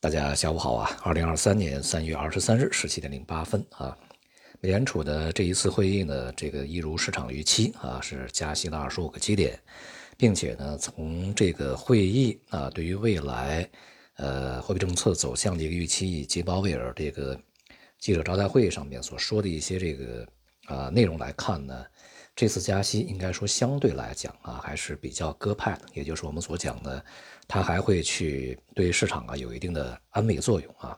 大家下午好啊！二零二三年三月二十三日十七点零八分啊，美联储的这一次会议呢，这个一如市场预期啊，是加息了二十五个基点，并且呢，从这个会议啊，对于未来呃货币政策走向的一个预期，以及鲍威尔这个记者招待会上面所说的一些这个啊内容来看呢。这次加息应该说相对来讲啊还是比较鸽派的，也就是我们所讲的，它还会去对市场啊有一定的安慰作用啊。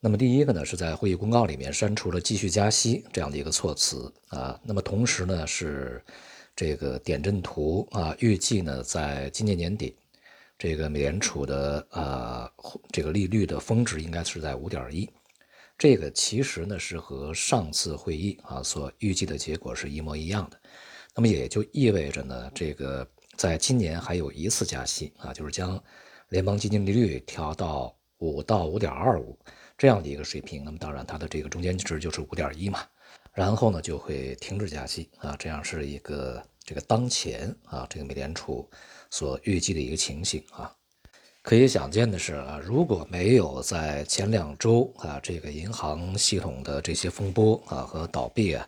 那么第一个呢是在会议公告里面删除了继续加息这样的一个措辞啊。那么同时呢是这个点阵图啊，预计呢在今年年底，这个美联储的啊这个利率的峰值应该是在五点一。这个其实呢是和上次会议啊所预计的结果是一模一样的，那么也就意味着呢，这个在今年还有一次加息啊，就是将联邦基金利率调到五到五点二五这样的一个水平。那么当然它的这个中间值就是五点一嘛，然后呢就会停止加息啊，这样是一个这个当前啊这个美联储所预计的一个情形啊。可以想见的是啊，如果没有在前两周啊这个银行系统的这些风波啊和倒闭啊，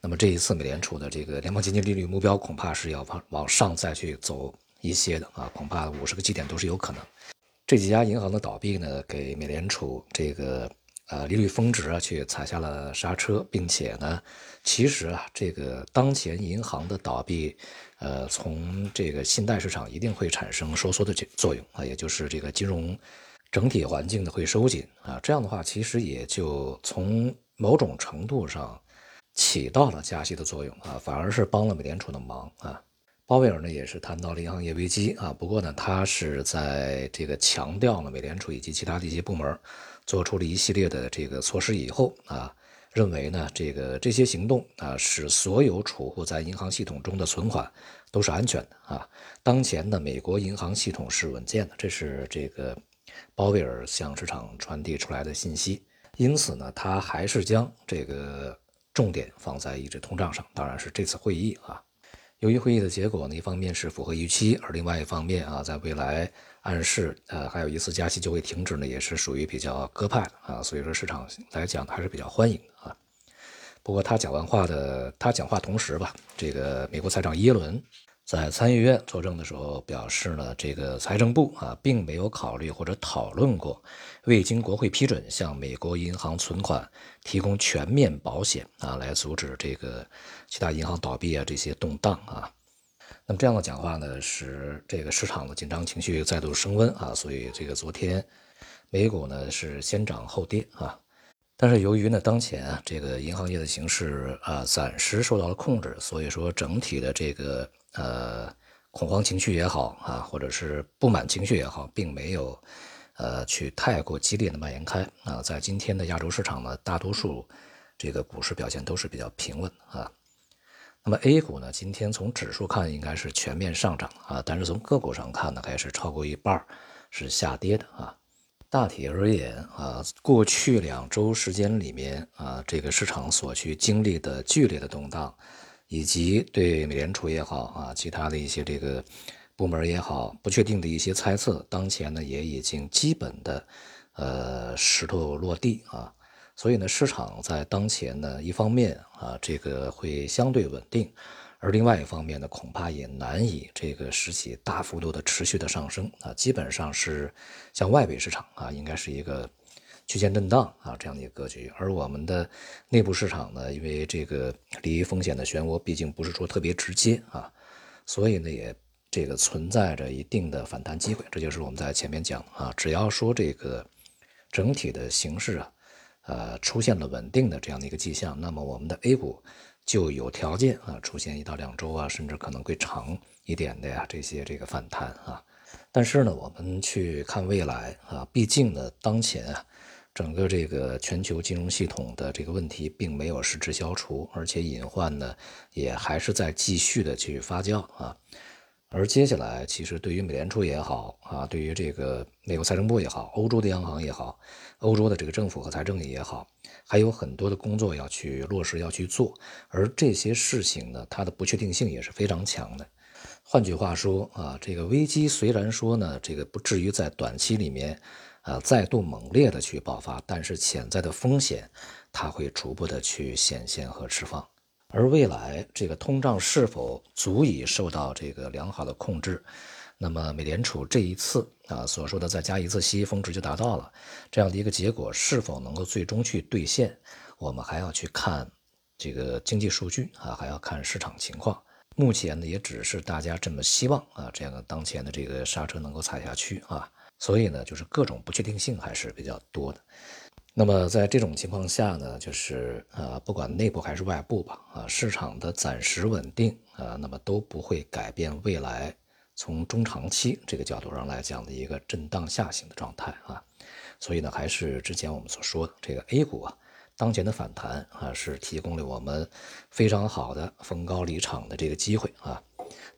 那么这一次美联储的这个联邦基金利率目标恐怕是要往往上再去走一些的啊，恐怕五十个基点都是有可能。这几家银行的倒闭呢，给美联储这个呃利率峰值啊去踩下了刹车，并且呢，其实啊这个当前银行的倒闭。呃，从这个信贷市场一定会产生收缩的作作用啊，也就是这个金融整体环境的会收紧啊，这样的话，其实也就从某种程度上起到了加息的作用啊，反而是帮了美联储的忙啊。鲍威尔呢也是谈到了银行业危机啊，不过呢，他是在这个强调了美联储以及其他的一些部门做出了一系列的这个措施以后啊。认为呢，这个这些行动啊，使所有储户在银行系统中的存款都是安全的啊。当前的美国银行系统是稳健的，这是这个鲍威尔向市场传递出来的信息。因此呢，他还是将这个重点放在抑制通胀上。当然是这次会议啊，由于会议的结果呢，一方面是符合预期，而另外一方面啊，在未来。暗示，呃，还有一次加息就会停止呢，也是属于比较鸽派啊，所以说市场来讲还是比较欢迎的啊。不过他讲完话的，他讲话同时吧，这个美国财长耶伦在参议院作证的时候表示呢，这个财政部啊，并没有考虑或者讨论过未经国会批准向美国银行存款提供全面保险啊，来阻止这个其他银行倒闭啊这些动荡啊。那么这样的讲话呢，使这个市场的紧张情绪再度升温啊，所以这个昨天美股呢是先涨后跌啊。但是由于呢当前啊这个银行业的形势啊暂时受到了控制，所以说整体的这个呃恐慌情绪也好啊，或者是不满情绪也好，并没有呃去太过激烈的蔓延开啊。在今天的亚洲市场呢，大多数这个股市表现都是比较平稳啊。那么 A 股呢？今天从指数看应该是全面上涨啊，但是从个股上看呢，还是超过一半是下跌的啊。大体而言啊，过去两周时间里面啊，这个市场所去经历的剧烈的动荡，以及对美联储也好啊，其他的一些这个部门也好，不确定的一些猜测，当前呢也已经基本的呃石头落地啊。所以呢，市场在当前呢，一方面啊，这个会相对稳定，而另外一方面呢，恐怕也难以这个使其大幅度的持续的上升啊，基本上是像外围市场啊，应该是一个区间震荡啊这样的一个格局，而我们的内部市场呢，因为这个离风险的漩涡毕竟不是说特别直接啊，所以呢，也这个存在着一定的反弹机会，这就是我们在前面讲啊，只要说这个整体的形势啊。呃，出现了稳定的这样的一个迹象，那么我们的 A 股就有条件啊，出现一到两周啊，甚至可能会长一点的呀，这些这个反弹啊。但是呢，我们去看未来啊，毕竟呢，当前啊，整个这个全球金融系统的这个问题并没有实质消除，而且隐患呢，也还是在继续的去发酵啊。而接下来，其实对于美联储也好啊，对于这个美国财政部也好，欧洲的央行也好，欧洲的这个政府和财政也好，还有很多的工作要去落实，要去做。而这些事情呢，它的不确定性也是非常强的。换句话说啊，这个危机虽然说呢，这个不至于在短期里面啊再度猛烈的去爆发，但是潜在的风险它会逐步的去显现和释放。而未来这个通胀是否足以受到这个良好的控制？那么美联储这一次啊所说的再加一次息，峰值就达到了这样的一个结果，是否能够最终去兑现？我们还要去看这个经济数据啊，还要看市场情况。目前呢，也只是大家这么希望啊，这样的当前的这个刹车能够踩下去啊，所以呢，就是各种不确定性还是比较多的。那么在这种情况下呢，就是呃，不管内部还是外部吧，啊，市场的暂时稳定啊，那么都不会改变未来。从中长期这个角度上来讲的一个震荡下行的状态啊，所以呢，还是之前我们所说的这个 A 股啊，当前的反弹啊，是提供了我们非常好的逢高离场的这个机会啊。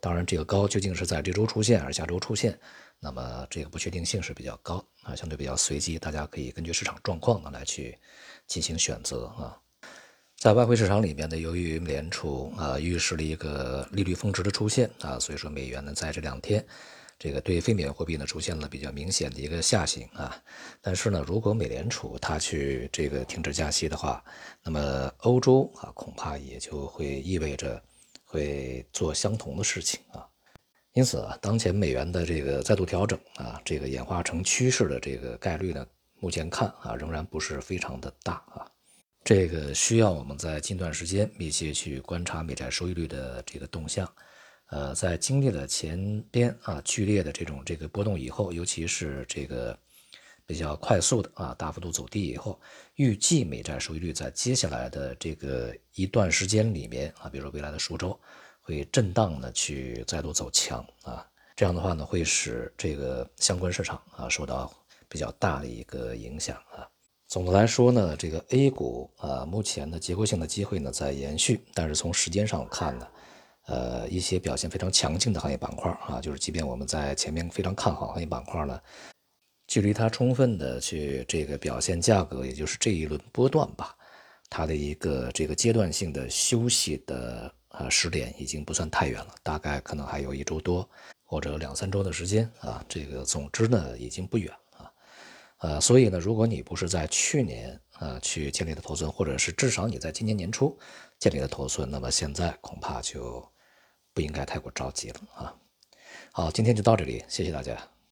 当然，这个高究竟是在这周出现还是下周出现，那么这个不确定性是比较高啊，相对比较随机，大家可以根据市场状况呢来去进行选择啊。在外汇市场里面呢，由于美联储啊预示了一个利率峰值的出现啊，所以说美元呢在这两天，这个对非美元货币呢出现了比较明显的一个下行啊。但是呢，如果美联储它去这个停止加息的话，那么欧洲啊恐怕也就会意味着会做相同的事情啊。因此啊，当前美元的这个再度调整啊，这个演化成趋势的这个概率呢，目前看啊仍然不是非常的大啊。这个需要我们在近段时间密切去观察美债收益率的这个动向，呃，在经历了前边啊剧烈的这种这个波动以后，尤其是这个比较快速的啊大幅度走低以后，预计美债收益率在接下来的这个一段时间里面啊，比如说未来的数周，会震荡的去再度走强啊，这样的话呢，会使这个相关市场啊受到比较大的一个影响啊。总的来说呢，这个 A 股啊，目前的结构性的机会呢在延续，但是从时间上看呢，呃，一些表现非常强劲的行业板块啊，就是即便我们在前面非常看好行业板块呢，距离它充分的去这个表现价格，也就是这一轮波段吧，它的一个这个阶段性的休息的啊时点已经不算太远了，大概可能还有一周多或者两三周的时间啊，这个总之呢已经不远。呃，所以呢，如果你不是在去年呃去建立的头寸，或者是至少你在今年年初建立的头寸，那么现在恐怕就不应该太过着急了啊。好，今天就到这里，谢谢大家。